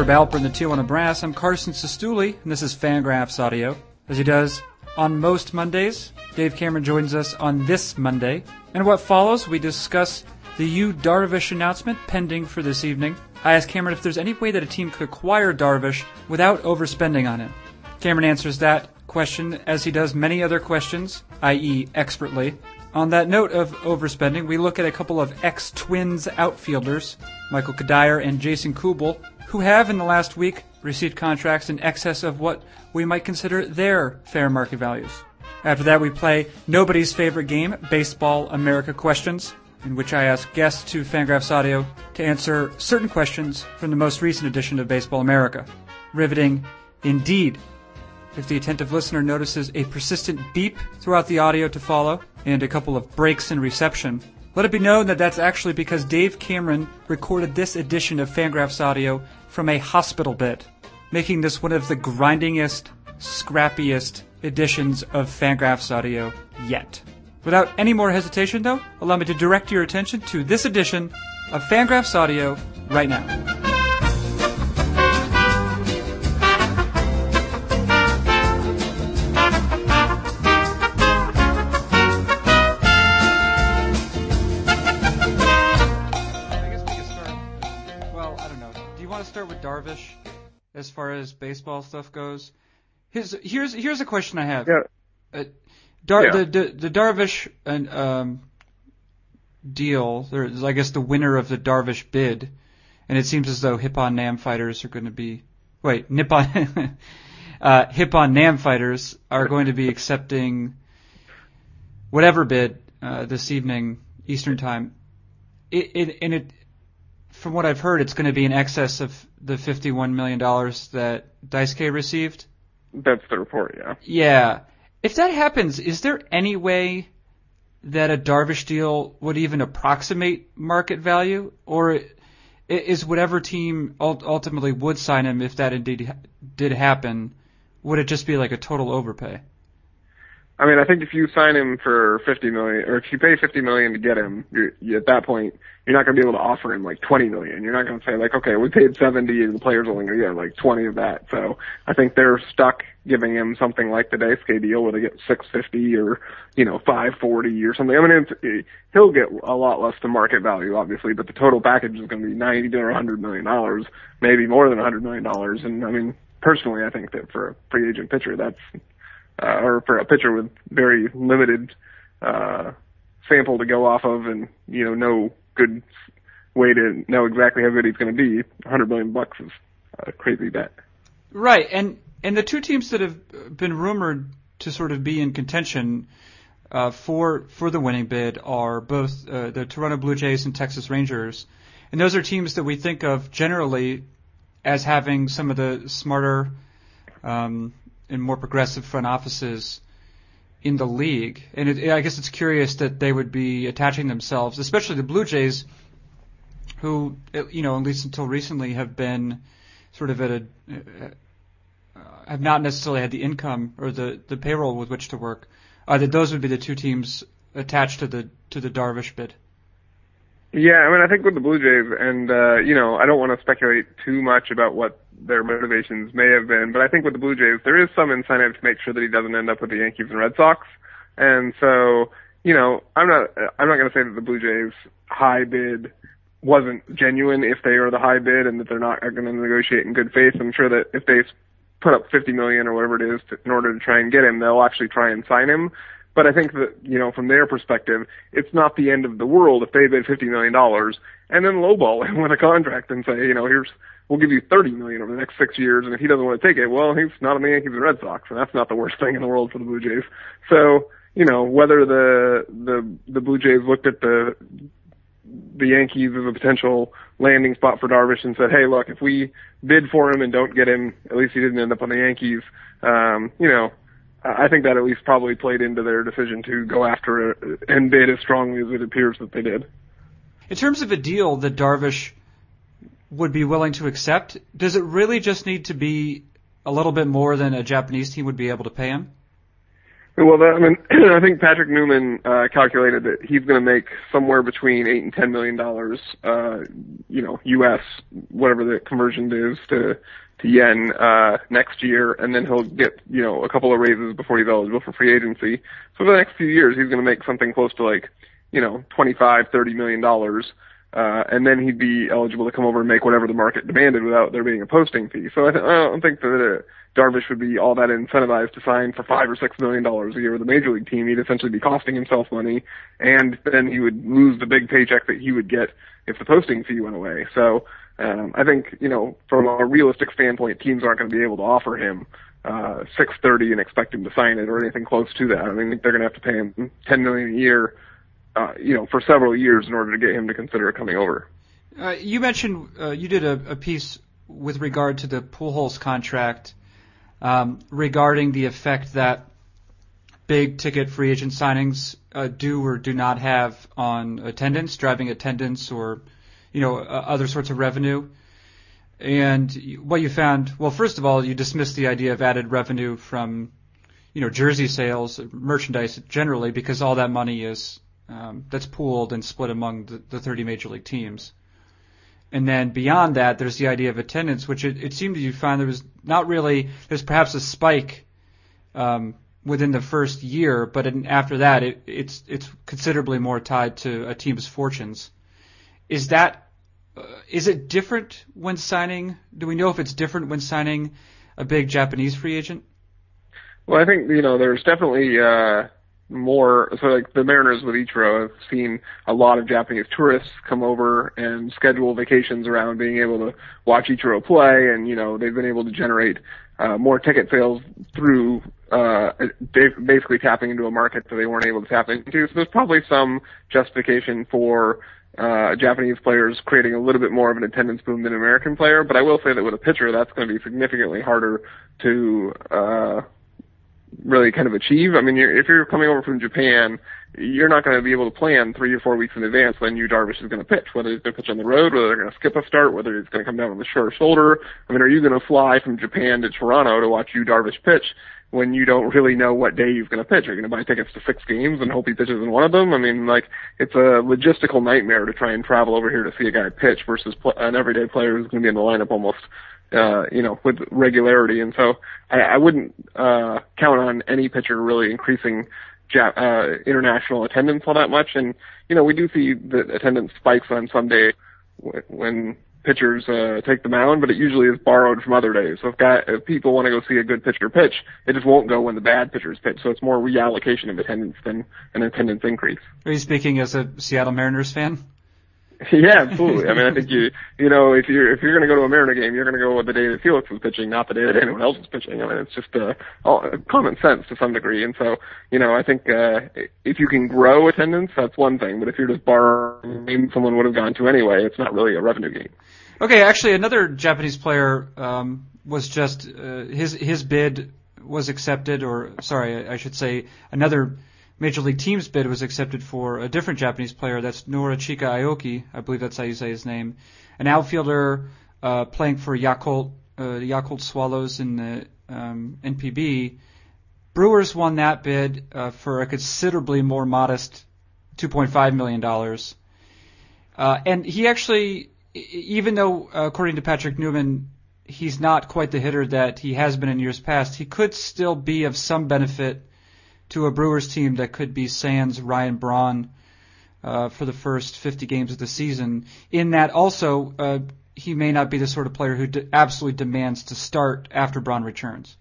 Herb Alpert, the Tijuana Brass. I'm Carson Cistulli, and this is Fangraphs Audio. As he does on most Mondays, Dave Cameron joins us on this Monday. And what follows, we discuss the Yu Darvish announcement pending for this evening. I ask Cameron if there's any way that a team could acquire Darvish without overspending on him. Cameron answers that question as he does many other questions, i.e., expertly. On that note of overspending, we look at a couple of ex Twins outfielders, Michael Cuddyer and Jason Kubel, who have in the last week received contracts in excess of what we might consider their fair market values. After that, we play nobody's favorite game, Baseball America Questions, in which I ask guests to Fangraphs Audio to answer certain questions from the most recent edition of Baseball America. Riveting indeed. If the attentive listener notices a persistent beep throughout the audio to follow and a couple of breaks in reception, let it be known that that's actually because Dave Cameron recorded this edition of Fangraphs Audio from a hospital bed, making this one of the grindingest, scrappiest editions of Fangraphs Audio yet. Without any more hesitation, though, allow me to direct your attention to this edition of Fangraphs Audio right now. Want to start with Darvish as far as baseball stuff goes? Here's here's here's a question I have. Yeah. Uh, Dar- Yeah. the, the the Darvish and um, deal. There's I guess the winner of the Darvish bid, and it seems as though Hippon Nam fighters are going to be wait Nippon uh, Hippon Nam fighters are going to be accepting whatever bid uh, this evening Eastern time. It, it and it from what I've heard, it's going to be in excess of the fifty-one million dollars that Daisuke received. That's the report, yeah. Yeah. If that happens, is there any way that a Darvish deal would even approximate market value, or i- is whatever team ultimately would sign him, if that indeed did happen, would it just be like a total overpay? I mean, I think if you sign him for fifty million, or if you pay fifty million to get him, you're, you, at that point, you're not going to be able to offer him like twenty million. You're not going to say like, okay, we paid seventy, and the player's only going to get like twenty of that. So I think they're stuck giving him something like the Daisuke deal, where they get six fifty or you know five forty or something. I mean, it's, he'll get a lot less than market value, obviously, but the total package is going to be ninety to a hundred million dollars, maybe more than a hundred million dollars. And I mean, personally, I think that for a free agent pitcher, that's uh, or for a pitcher with very limited uh, sample to go off of, and you know, no good way to know exactly how good he's going to be. 100 million bucks is a crazy bet. Right, and and the two teams that have been rumored to sort of be in contention uh, for for the winning bid are both uh, the Toronto Blue Jays and Texas Rangers, and those are teams that we think of generally as having some of the smarter um, and more progressive front offices in the league. And it, I guess it's curious that they would be attaching themselves, especially the Blue Jays, who you know at least until recently have been sort of at a uh, have not necessarily had the income or the, the payroll with which to work, uh, that those would be the two teams attached to the to the Darvish bid. Yeah, I mean, I think with the Blue Jays, and uh, you know, I don't want to speculate too much about what their motivations may have been, but I think with the Blue Jays, there is some incentive to make sure that he doesn't end up with the Yankees and Red Sox, and so, you know, I'm not, I'm not going to say that the Blue Jays high bid wasn't genuine if they are the high bid and that they're not going to negotiate in good faith. I'm sure that if they put up 50 million or whatever it is to, in order to try and get him, they'll actually try and sign him. But I think that, you know, from their perspective, it's not the end of the world if they bid $50 million and then lowball him with a contract and say, you know, here's, we'll give you 30 million over the next six years. And if he doesn't want to take it, well, he's not on the Yankees and Red Sox. And that's not the worst thing in the world for the Blue Jays. So, you know, whether the, the, the Blue Jays looked at the, the Yankees as a potential landing spot for Darvish and said, hey, look, if we bid for him and don't get him, at least he didn't end up on the Yankees, um, you know, I think that at least probably played into their decision to go after it and bid as strongly as it appears that they did. In terms of a deal that Darvish would be willing to accept, does it really just need to be a little bit more than a Japanese team would be able to pay him? Well, that, I mean, I think Patrick Newman uh, calculated that he's going to make somewhere between eight and ten million dollars, uh, you know, U.S. whatever the conversion is to to yen uh, next year, and then he'll get you know a couple of raises before he's eligible for free agency. So for the next few years, he's going to make something close to like you know twenty five, thirty million dollars. Uh, and then he'd be eligible to come over and make whatever the market demanded without there being a posting fee. So I, th- I don't think that uh, Darvish would be all that incentivized to sign for five or six million dollars a year with a major league team. He'd essentially be costing himself money, and then he would lose the big paycheck that he would get if the posting fee went away. So um, I think you know, from a realistic standpoint, teams aren't going to be able to offer him uh, six thirty and expect him to sign it or anything close to that. I mean, they're going to have to pay him ten million a year, uh, you know, for several years in order to get him to consider coming over. Uh, you mentioned uh, you did a, a piece with regard to the Pujols contract um, regarding the effect that big ticket free agent signings uh, do or do not have on attendance, driving attendance, or you know uh, other sorts of revenue. And what you found, well, first of all, you dismissed the idea of added revenue from you know jersey sales, merchandise generally, because all that money is um, that's pooled and split among the, the 30 major league teams. And then beyond that, there's the idea of attendance, which it, it seemed you found there was not really, there's perhaps a spike um, within the first year, but in, after that, it, it's it's considerably more tied to a team's fortunes. Is that uh, is it different when signing? Do we know if it's different when signing a big Japanese free agent? Well, I think you know there's definitely uh, more so like the Mariners with Ichiro have seen a lot of Japanese tourists come over and schedule vacations around being able to watch Ichiro play and you know they've been able to generate uh, more ticket sales through uh, basically tapping into a market that they weren't able to tap into. So there's probably some justification for uh, Japanese players creating a little bit more of an attendance boom than an American player. But I will say that with a pitcher, that's going to be significantly harder to uh, really kind of achieve. I mean, you're, if you're coming over from Japan, you're not going to be able to plan three or four weeks in advance when Yu Darvish is going to pitch, whether he's going to pitch on the road, whether they're going to skip a start, whether he's going to come down on the short shoulder. I mean, are you going to fly from Japan to Toronto to watch Yu Darvish pitch when you don't really know what day he's going to pitch? Are you going to buy tickets to six games and hope he pitches in one of them? I mean, like, it's a logistical nightmare to try and travel over here to see a guy pitch versus pl- an everyday player who's going to be in the lineup almost uh, you know, with regularity. And so I, I wouldn't uh, count on any pitcher really increasing ja- uh, international attendance all that much. And you know, we do see the attendance spikes on some day when pitchers uh, take the mound, but it usually is borrowed from other days. So if, guy, if people want to go see a good pitcher pitch, they just won't go when the bad pitchers pitch. So it's more reallocation of attendance than an attendance increase. Are you speaking as a Seattle Mariners fan? Yeah, absolutely. I mean, I think you, you know, if you're if you're going to go to a Mariner game, you're going to go with the day that Felix is pitching, not the day that anyone else is pitching. I mean, it's just uh, all, common sense to some degree. And so, you know, I think uh, if you can grow attendance, that's one thing. But if you're just borrowing game someone would have gone to anyway, it's not really a revenue game. Okay, actually, another Japanese player um, was just uh, his his bid was accepted, or sorry, I should say another Major League Team's bid was accepted for a different Japanese player. That's Norichika Aoki. I believe that's how you say his name. An outfielder uh, playing for Yakult, uh, Yakult Swallows in the um, NPB. Brewers won that bid uh, for a considerably more modest $2.5 million. Uh, and he actually, even though, uh, according to Patrick Newman, he's not quite the hitter that he has been in years past, he could still be of some benefit to a Brewers team that could be Sans Ryan Braun uh, for the first 50 games of the season. In that, also, uh, he may not be the sort of player who de- absolutely demands to start after Braun returns.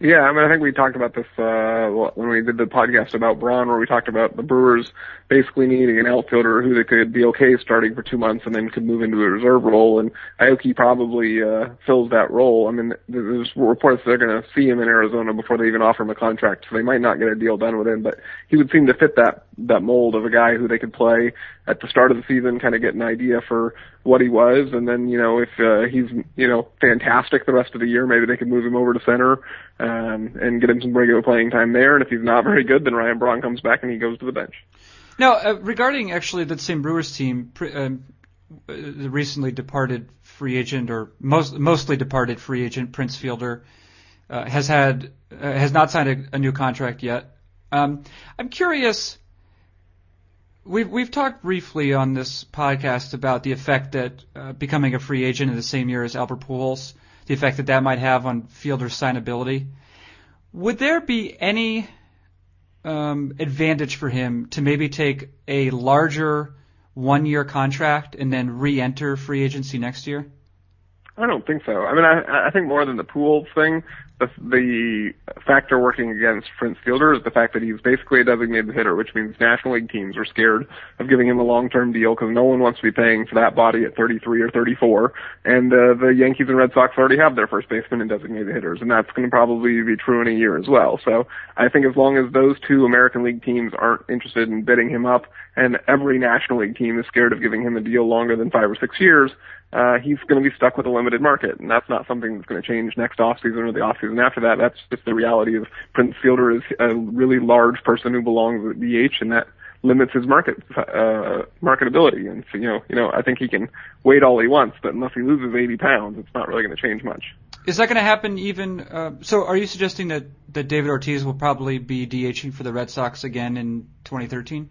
Yeah, I mean, I think we talked about this uh, when we did the podcast about Braun, where we talked about the Brewers basically needing an outfielder who they could be okay starting for two months and then could move into a reserve role. And Aoki probably uh, fills that role. I mean, there's reports they're going to see him in Arizona before they even offer him a contract, so they might not get a deal done with him. But he would seem to fit that that mold of a guy who they could play at the start of the season, kind of get an idea for what he was, and then you know if uh, he's you know fantastic the rest of the year, maybe they could move him over to center um, and get him some regular playing time there. And if he's not very good, then Ryan Braun comes back and he goes to the bench. Now, uh, regarding actually that same Brewers team, um, the recently departed free agent or most mostly departed free agent Prince Fielder uh, has had uh, has not signed a, a new contract yet. Um, I'm curious. We've we've talked briefly on this podcast about the effect that uh, becoming a free agent in the same year as Albert Pujols, the effect that that might have on fielder signability. Would there be any um, advantage for him to maybe take a larger one-year contract and then re-enter free agency next year? I don't think so. I mean, I I think more than the Pujols thing, the, the factor working against Prince Fielder is the fact that he's basically a designated hitter, which means National League teams are scared of giving him a long-term deal because no one wants to be paying for that body at 33 or 34. And uh, the Yankees and Red Sox already have their first baseman and designated hitters, and that's going to probably be true in a year as well. So I think as long as those two American League teams aren't interested in bidding him up, and every National League team is scared of giving him a deal longer than five or six years, uh, he's going to be stuck with a limited market, and that's not something that's going to change next offseason or the offseason after that. That's just the reality of Prince Fielder is a really large person who belongs at DH, and that limits his market uh, marketability. And so, you know, you know, I think he can wait all he wants, but unless he loses 80 pounds, it's not really going to change much. Is that going to happen even? Uh, so, are you suggesting that that David Ortiz will probably be DHing for the Red Sox again in 2013?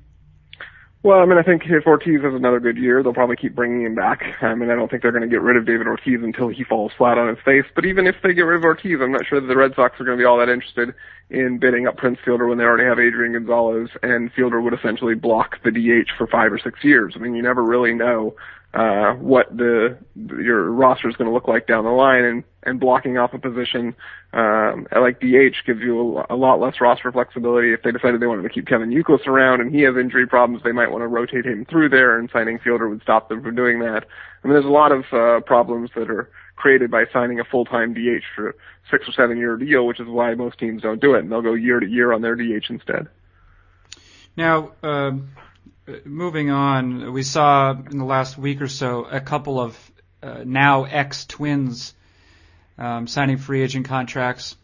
Well, I mean, I think if Ortiz has another good year, they'll probably keep bringing him back. I mean, I don't think they're going to get rid of David Ortiz until he falls flat on his face. But even if they get rid of Ortiz, I'm not sure that the Red Sox are going to be all that interested in bidding up Prince Fielder when they already have Adrian Gonzalez, and Fielder would essentially block the DH for five or six years. I mean, you never really know uh, what the your roster is going to look like down the line, and and blocking off a position um, like DH gives you a, a lot less roster flexibility. If they decided they wanted to keep Kevin Youkilis around and he has injury problems, they might want to rotate him through there, and signing Fielder would stop them from doing that. I mean, there's a lot of uh, problems that are created by signing a full-time DH for a six or seven-year deal, which is why most teams don't do it, and they'll go year to year on their DH instead. Now. Um moving on, we saw in the last week or so a couple of uh, now ex Twins um, signing free agent contracts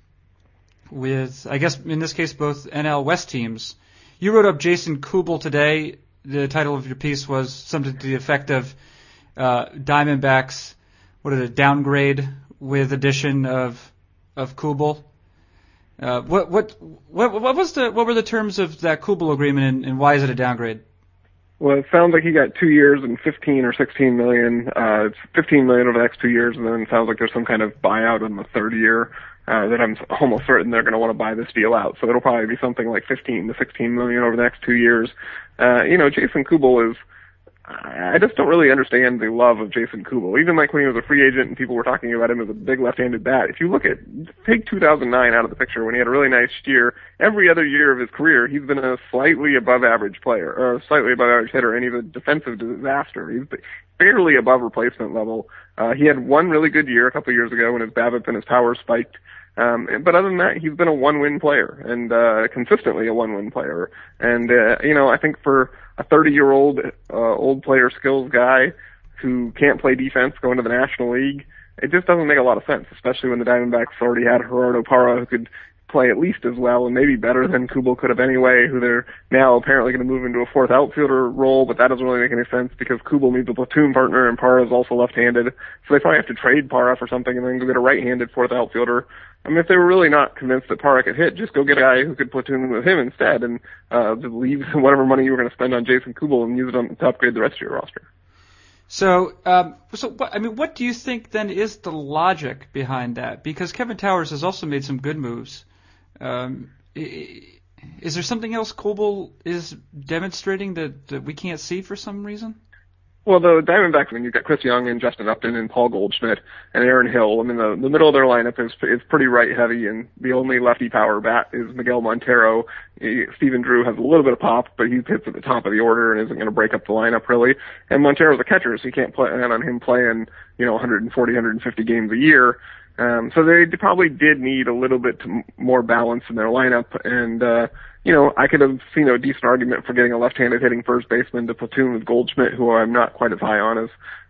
with, I guess in this case, both NL West teams. You wrote up Jason Kubel today. The title of your piece was something to the effect of uh, Diamondbacks. What is it? Downgrade with addition of of Kubel. Uh, what, what what what was the what were the terms of that Kubel agreement and, and why is it a downgrade? Well, it sounds like he got two years and 15 or 16 million. Uh, it's 15 million over the next two years, and then it sounds like there's some kind of buyout in the third year. Uh, that I'm almost certain they're going to want to buy this deal out. So it'll probably be something like 15 to 16 million over the next two years. Uh, you know, Jason Kubel is I just don't really understand the love of Jason Kubel. Even like when he was a free agent and people were talking about him as a big left-handed bat. If you look at take 2009 out of the picture when he had a really nice year, every other year of his career he's been a slightly above average player or slightly above average hitter, and he's a defensive disaster. He's barely above replacement level. Uh, he had one really good year a couple of years ago when his BABIP and his power spiked. Um, but other than that, he's been a one-win player and uh, consistently a one-win player. And uh, you know, I think for a 30-year-old uh, old player skills guy who can't play defense going to the National League, it just doesn't make a lot of sense, especially when the Diamondbacks already had Gerardo Parra who could play at least as well and maybe better than Kubel could have anyway, who they're now apparently going to move into a fourth outfielder role, but that doesn't really make any sense because Kubel needs a platoon partner and Parra is also left-handed. So they probably have to trade Parra for something and then go get a right-handed fourth outfielder. I mean, if they were really not convinced that Parra could hit, just go get a guy who could platoon with him instead and uh, just leave whatever money you were going to spend on Jason Kubel and use it on, to upgrade the rest of your roster. So, um, so what, I mean, what do you think then is the logic behind that? Because Kevin Towers has also made some good moves. Um, is there something else Kubel is demonstrating that, that we can't see for some reason? Well, the Diamondbacks, mean, you've got Chris Young and Justin Upton and Paul Goldschmidt and Aaron Hill. I mean, the, the middle of their lineup is is pretty right heavy, and the only lefty power bat is Miguel Montero. He, Stephen Drew has a little bit of pop, but he hits at the top of the order and isn't going to break up the lineup really. And Montero's a catcher, so you can't plan on him playing, you know, 140, 150 games a year. Um, so they probably did need a little bit more balance in their lineup, and uh, you know I could have seen a decent argument for getting a left-handed hitting first baseman to platoon with Goldschmidt, who I'm not quite as high on as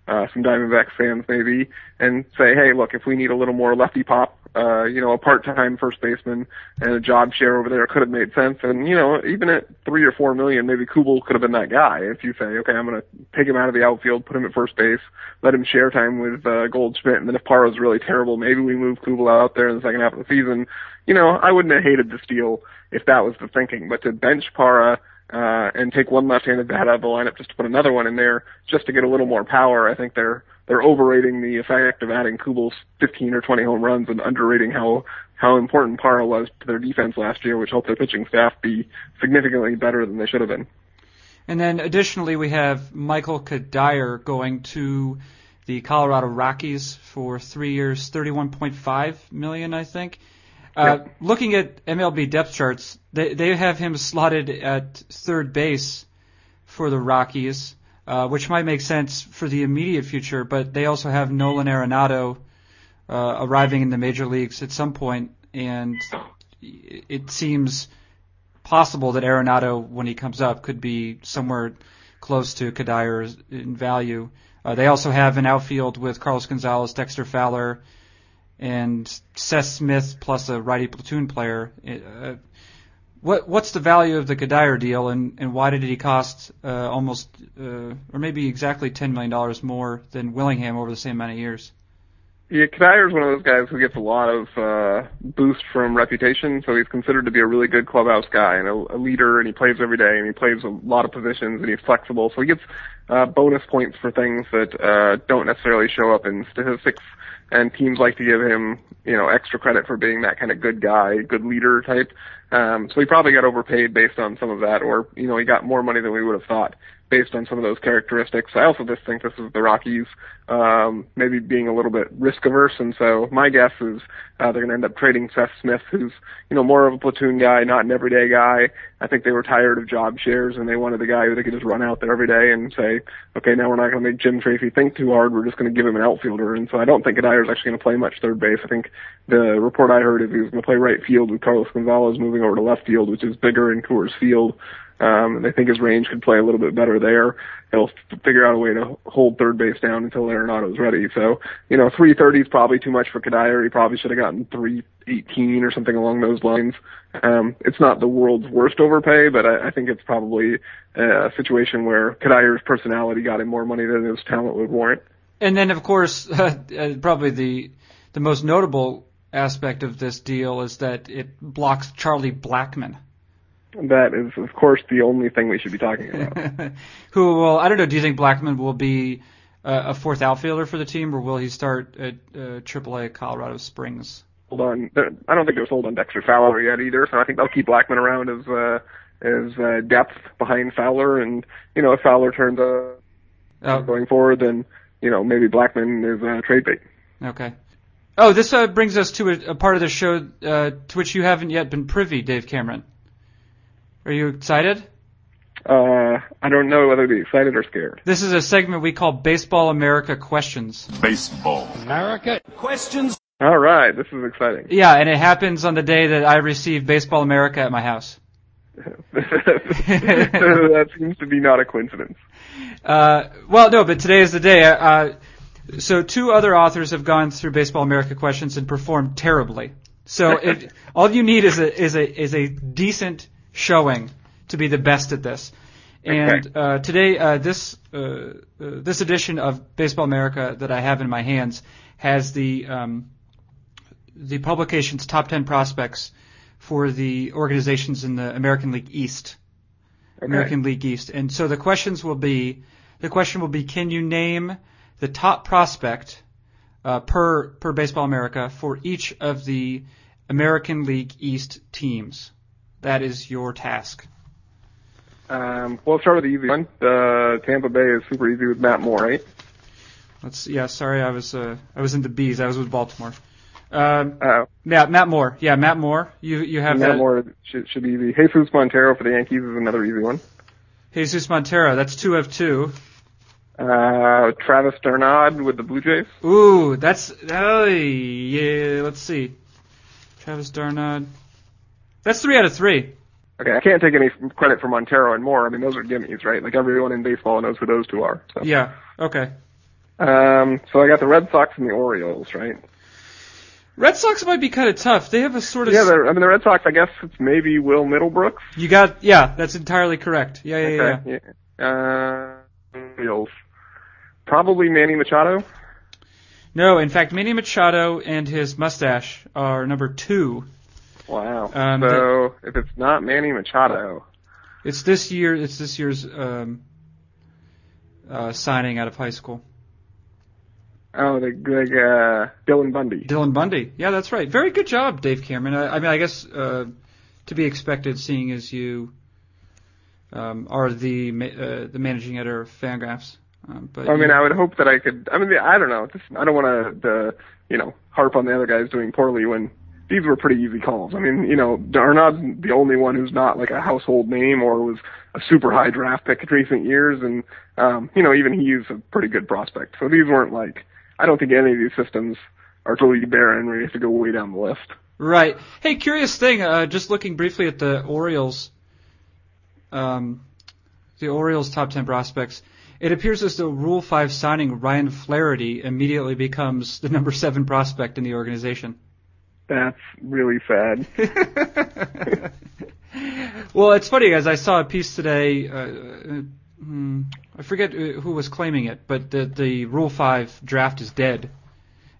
uh, some Diamondbacks fans maybe, and say, hey, look, if we need a little more lefty pop, uh, you know, a part-time first baseman and a job share over there could have made sense. And you know, even at three or four million, maybe Kubel could have been that guy. If you say, okay, I'm going to take him out of the outfield, put him at first base, let him share time with uh, Goldschmidt, and then if Parra's really terrible, maybe we move Kubel out there in the second half of the season. You know, I wouldn't have hated this deal if that was the thinking. But to bench Parra uh, and take one left-handed bat out of the lineup just to put another one in there just to get a little more power. I think they're they're overrating the effect of adding Kubel's 15 or 20 home runs and underrating how how important Parra was to their defense last year, which helped their pitching staff be significantly better than they should have been. And then additionally, we have Michael Cuddyer going to the Colorado Rockies for three years, 31.5 million, I think. Uh, Looking at MLB depth charts, they they have him slotted at third base for the Rockies, uh, which might make sense for the immediate future. But they also have Nolan Arenado uh, arriving in the major leagues at some point, and it seems possible that Arenado, when he comes up, could be somewhere close to Cuddyer in value. Uh, they also have an outfield with Carlos Gonzalez, Dexter Fowler, and Seth Smith plus a righty platoon player. Uh, what what's the value of the Cuddyer deal, and, and why did he cost uh, almost uh, or maybe exactly ten million dollars more than Willingham over the same amount of years? Yeah, Cuddyer's one of those guys who gets a lot of uh, boost from reputation, so he's considered to be a really good clubhouse guy and a, a leader, and he plays every day, and he plays a lot of positions, and he's flexible, so he gets uh, bonus points for things that uh, don't necessarily show up in statistics and teams like to give him, you know, extra credit for being that kind of good guy, good leader type. Um, so he probably got overpaid based on some of that, or you know, he got more money than we would have thought based on some of those characteristics. I also just think this is the Rockies um, maybe being a little bit risk averse, and so my guess is uh, they're going to end up trading Seth Smith, who's you know more of a platoon guy, not an everyday guy. I think they were tired of job shares, and they wanted a guy who they could just run out there every day and say, okay, now we're not going to make Jim Tracy think too hard. We're just going to give him an outfielder, and so I don't think Cuddyer actually going to play much third base. I think the report I heard is he was going to play right field with Carlos Gonzalez moving over to left field, which is bigger in Coors Field. Um, and I think his range could play a little bit better there. He'll figure out a way to hold third base down until Arenado's ready. So, you know, 330 is probably too much for Cuddyer. He probably should have gotten 318 or something along those lines. Um, it's not the world's worst overpay, but I, I think it's probably a situation where Cuddyer's personality got him more money than his talent would warrant. And then, of course, uh, probably the the most notable aspect of this deal is that it blocks Charlie Blackmon. That is, of course, the only thing we should be talking about. Who will, I don't know, do you think Blackmon will be uh, a fourth outfielder for the team, or will he start at uh, AAA Colorado Springs? Hold on. I don't think they're sold on Dexter Fowler yet either, so I think they'll keep Blackmon around as, uh, as uh, depth behind Fowler, and, you know, if Fowler turns uh, oh. going forward, then, you know, maybe Blackmon is uh, trade bait. Okay. Oh, this uh, brings us to a, a part of the show uh, to which you haven't yet been privy, Dave Cameron. Are you excited? Uh, I don't know whether to be excited or scared. This is a segment we call Baseball America Questions. Baseball America Questions. All right, this is exciting. Yeah, and it happens on the day that I receive Baseball America at my house. that seems to be not a coincidence. Uh, well, no, but today is the day. Uh, so two other authors have gone through Baseball America questions and performed terribly. So it, all you need is a is a is a decent showing to be the best at this. And okay. uh, today, uh, this uh, uh, this edition of Baseball America that I have in my hands has the um, the publication's top ten prospects for the organizations in the American League East. Okay. American League East. And so the questions will be the question will be can you name the top prospect uh, per per Baseball America for each of the American League East teams? That is your task. Um, well, let's start with the easy one. Uh, Tampa Bay is super easy with Matt Moore, right? Let's. Yeah, sorry, I was uh, I was in the bees. I was with Baltimore. Um, uh, yeah, Matt Moore. Yeah, Matt Moore. You you have Matt that. Moore should, should be easy. Jesus Montero for the Yankees is another easy one. Jesus Montero. That's two of two. Uh, Travis d'Arnaud with the Blue Jays. Ooh, that's oh yeah. Let's see. Travis d'Arnaud. That's three out of three. Okay, I can't take any credit for Montero and Moore. I mean, those are gimmies, right? Like everyone in baseball knows who those two are. So. Yeah. Okay. Um, so I got the Red Sox and the Orioles, right? Red Sox might be kind of tough. They have a sort of yeah. I mean, the Red Sox. I guess it's maybe Will Middlebrooks. You got yeah. That's entirely correct. Yeah, yeah, okay. yeah. yeah. Uh, Orioles. Probably Manny Machado. No, in fact, Manny Machado and his mustache are number two. Wow. Um, so if it's not Manny Machado, it's this year. It's this year's um, uh, signing out of high school. Oh, the good uh, Dylan Bundy. Dylan Bundy. Yeah, that's right. Very good job, Dave Cameron. I, I mean, I guess uh, to be expected, seeing as you um, are the uh, the managing editor of Fangraphs. Um, but I mean, I would hope that I could. I mean, I don't know. Just, I don't want to, you know, harp on the other guys doing poorly when these were pretty easy calls. I mean, you know, Arnaud's the only one who's not like a household name or was a super high draft pick in recent years, and um, you know, even he's a pretty good prospect. So these weren't like I don't think any of these systems are totally barren where you have to go way down the list. Right. Hey, curious thing. Uh, just looking briefly at the Orioles, um, the Orioles top ten prospects. It appears as though Rule Five signing Ryan Flaherty immediately becomes the number seven prospect in the organization. That's really sad. well, it's funny guys. I saw a piece today. Uh, uh hmm, I forget uh, who was claiming it, but the the Rule Five draft is dead.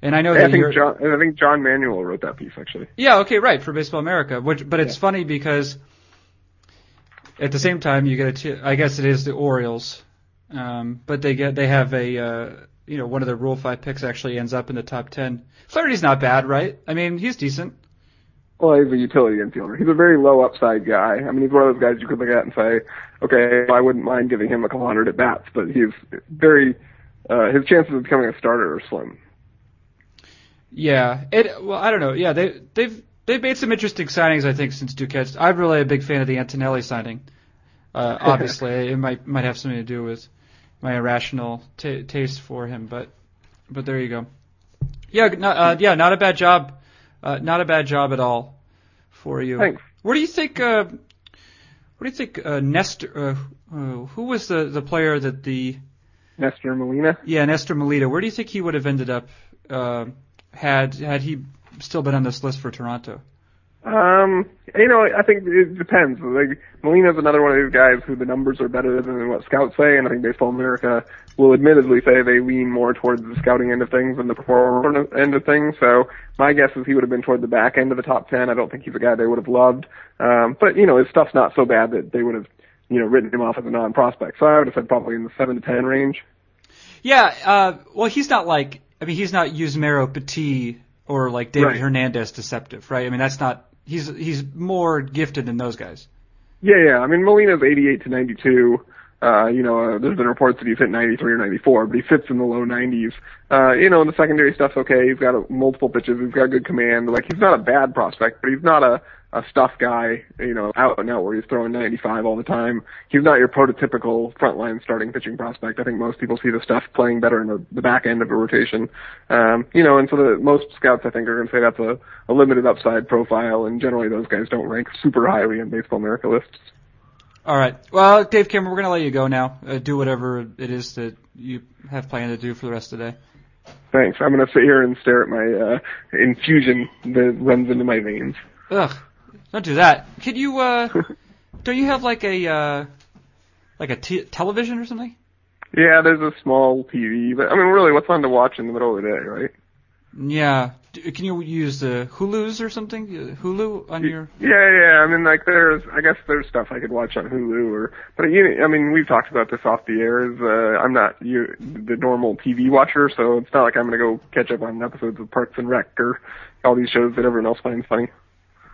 And I know that I think John, I think John Manuel wrote that piece actually. Yeah. Okay. Right for Baseball America. Which, but it's yeah. funny because at the same time you get a. I guess it is the Orioles, um, but they get they have a. Uh, you know, one of the Rule Five picks actually ends up in the top ten. Flaherty's not bad, right? I mean, he's decent. Well, he's a utility infielder. He's a very low upside guy. I mean, he's one of those guys you could look at and say, okay, I wouldn't mind giving him a couple hundred at bats, but he's very, uh, his chances of becoming a starter are slim. Yeah, it. Well, I don't know. Yeah, they they've they've made some interesting signings, I think, since Duquette. I'm really a big fan of the Antonelli signing. Uh, obviously, it might might have something to do with my irrational t- taste for him, but but there you go. Yeah, not, uh, yeah, not a bad job uh, not a bad job at all for you. Thanks. Where do you think? Uh, what do you think? Uh, Nestor, uh, uh, who was the the player that the Nestor Molina? Yeah, Nestor Molina. Where do you think he would have ended up uh, had had he still been on this list for Toronto? Um, you know, I think it depends. Like Molina's another one of these guys who the numbers are better than what scouts say, and I think Baseball America will admittedly say they lean more towards the scouting end of things than the performance end of things. So my guess is he would have been toward the back end of the top ten. I don't think he's a guy they would have loved. Um, but you know, his stuff's not so bad that they would have, you know, written him off as a non-prospect. So I would have said probably in the seven to ten range. Yeah. Uh, well, he's not like. I mean, he's not Yusmeiro Petit or like David right. Hernandez deceptive, right? I mean, that's not he's he's more gifted than those guys. Yeah, yeah. I mean, Molina's 88 to 92. Uh, you know, uh, there's been reports that he's hit 93 or 94, but he fits in the low 90s. Uh, you know, and the secondary stuff's okay. He's got a, multiple pitches. He's got good command. Like, he's not a bad prospect, but he's not a, a stuff guy, you know, out and out where he's throwing 95 all the time. He's not your prototypical frontline starting pitching prospect. I think most people see the stuff playing better in the, the back end of a rotation. Um, you know, and so the most scouts I think are going to say that's a, a limited upside profile, and generally those guys don't rank super highly in Baseball America lists. All right. Well, Dave Cameron, we're going to let you go now. Uh, do whatever it is that you have planned to do for the rest of the day. Thanks. I'm going to sit here and stare at my uh, infusion that runs into my veins. Ugh. Don't do that. Could you? uh Don't you have like a uh like a t- television or something? Yeah, there's a small TV, but I mean, really, what's fun to watch in the middle of the day, right? Yeah. Can you use the Hulu's or something? Uh, Hulu on your? Yeah, yeah. I mean, like there's, I guess there's stuff I could watch on Hulu or, but you, I mean, we've talked about this off the air. Is uh, I'm not you the normal TV watcher, so it's not like I'm gonna go catch up on episodes of Parks and Rec or all these shows that everyone else finds funny.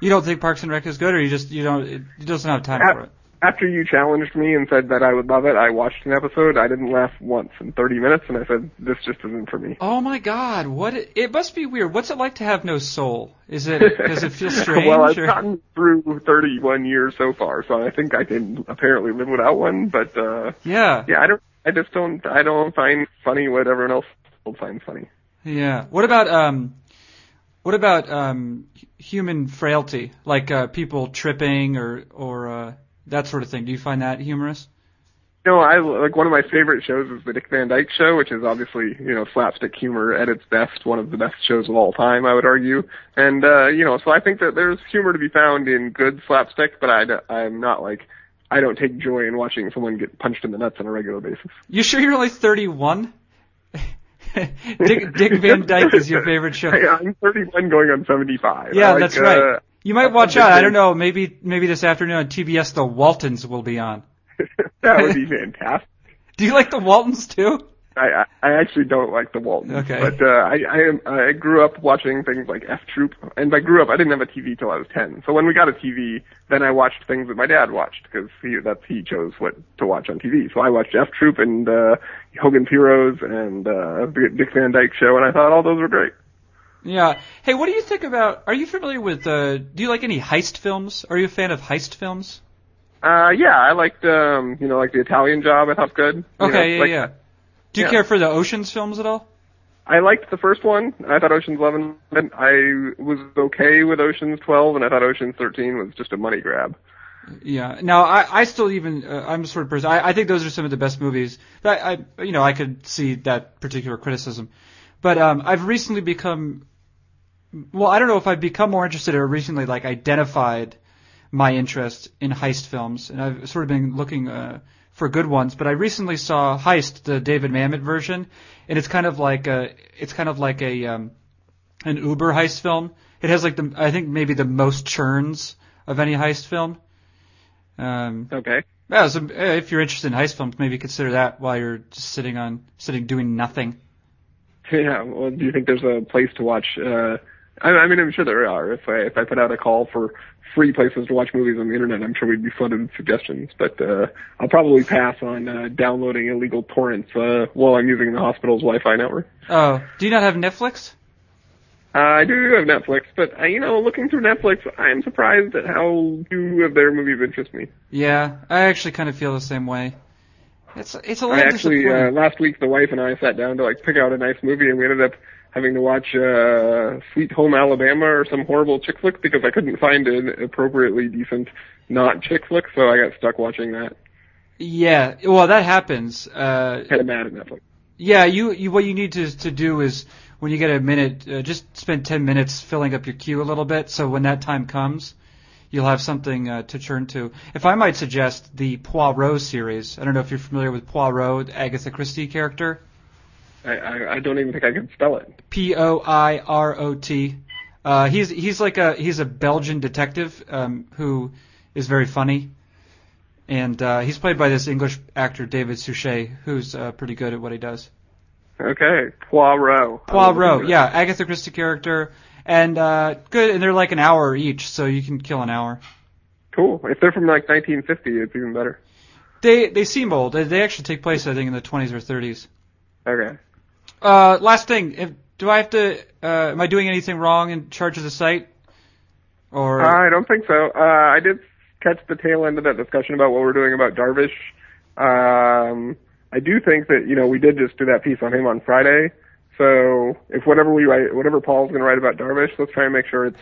You don't think Parks and Rec is good, or you just you don't you doesn't have time At, for it? After you challenged me and said that I would love it, I watched an episode. I didn't laugh once in 30 minutes, and I said this just isn't for me. Oh my God! What it, it must be weird. What's it like to have no soul? Is it does it feel strange? well, I've or? gotten through 31 years so far, so I think I can apparently live without one. But uh yeah, yeah, I don't. I just don't. I don't find funny what everyone else finds funny. Yeah. What about um? What about um, human frailty, like uh, people tripping or or uh, that sort of thing? Do you find that humorous? You know, I like one of my favorite shows is the Dick Van Dyke Show, which is obviously you know slapstick humor at its best, one of the best shows of all time, I would argue. And uh, you know, so I think that there's humor to be found in good slapstick, but I I'm not like I don't take joy in watching someone get punched in the nuts on a regular basis. You sure you're only 31? Dick, Dick Van Dyke is your favorite show. I'm 31 going on 75. Yeah, like, that's right. Uh, you might watch out. I don't know. Maybe maybe this afternoon on TBS, the Waltons will be on. that would be fantastic. Do you like the Waltons too? I, I actually don't like the Waltons. Okay. But uh, I I, am, I grew up watching things like F Troop, and by grew up I didn't have a TV till I was ten. So when we got a TV, then I watched things that my dad watched because he that's he chose what to watch on TV. So I watched F Troop and uh, Hogan's Heroes and uh, Dick Van Dyke Show, and I thought all those were great. Yeah. Hey, what do you think about? Are you familiar with? Uh, do you like any heist films? Are you a fan of heist films? Uh, yeah, I liked um, you know, like the Italian Job. I thought good. You Okay, know, yeah, like, yeah. Do you yeah. care for the Ocean's films at all? I liked the first one. I thought Ocean's Eleven. I was okay with Ocean's Twelve, and I thought Ocean's Thirteen was just a money grab. Yeah. Now, I, I still even uh, I'm the sort of person. I, I think those are some of the best movies. But I, I you know, I could see that particular criticism. But um, I've recently become, well, I don't know if I've become more interested or recently like identified my interest in heist films, and I've sort of been looking uh, for good ones. But I recently saw Heist, the David Mamet version, and it's kind of like a, it's kind of like a um, an Uber heist film. It has like the I think maybe the most churns of any heist film. Um, Okay. yeah, so uh, if you're interested in heist films, maybe consider that while you're just sitting on sitting doing nothing. Yeah. Well, do you think there's a place to watch? Uh, I, I mean, I'm sure there are. If I if I put out a call for free places to watch movies on the internet, I'm sure we'd be flooded with suggestions. But uh, I'll probably pass on uh, downloading illegal torrents uh, while I'm using the hospital's Wi-Fi network. Oh, do you not have Netflix? Uh, I do have Netflix, but uh, you know, looking through Netflix, I'm surprised at how few of their movies interest me. Yeah, I actually kind of feel the same way. It's it's a I little actually uh, last week the wife and I sat down to like pick out a nice movie, and we ended up having to watch uh, Sweet Home Alabama or some horrible chick flick because I couldn't find an appropriately decent not chick flick, so I got stuck watching that. yeah, well that happens. Uh, Kind of mad at Netflix. yeah, you you what you need to to do is when you get a minute, uh, just spend ten minutes filling up your queue a little bit. So when that time comes, you'll have something uh, to turn to. If I might suggest the Poirot series. I don't know if you're familiar with Poirot, the Agatha Christie character. I, I, I don't even think I can spell it. P O I R O T. Uh, he's he's like a he's a Belgian detective um, who is very funny, and uh, he's played by this English actor David Suchet, who's uh, pretty good at what he does. Okay, Poirot. Poirot, yeah, Agatha Christie character, and uh, good, and they're like an hour each, so you can kill an hour. Cool. If they're from like 1950, it's even better. They they seem old. They, they actually take place, I think, in the 20s or 30s. Okay. Uh, last thing, if, do I have to? Uh, am I doing anything wrong in charge of the site? Or Uh, I don't think so. Uh, I did catch the tail end of that discussion about what we're doing about Darvish. Um, I do think that you know we did just do that piece on him on Friday. So if whatever we write, whatever Paul's going to write about Darvish, let's try and make sure it's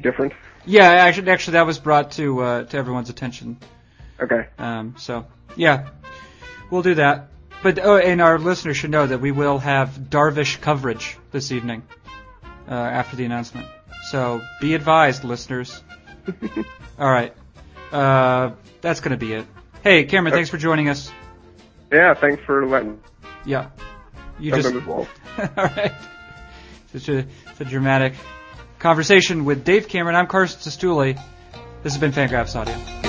different. Yeah, actually, actually, that was brought to uh, to everyone's attention. Okay. Um, so yeah, we'll do that. But oh, and our listeners should know that we will have Darvish coverage this evening uh, after the announcement. So be advised, listeners. All right, uh, that's gonna be it. Hey, Cameron, thanks for joining us. Yeah. Thanks for letting. Yeah, you just all right. Such a, such a dramatic conversation with Dave Cameron. I'm Carson Cistulli. This has been Fangraphs Audio.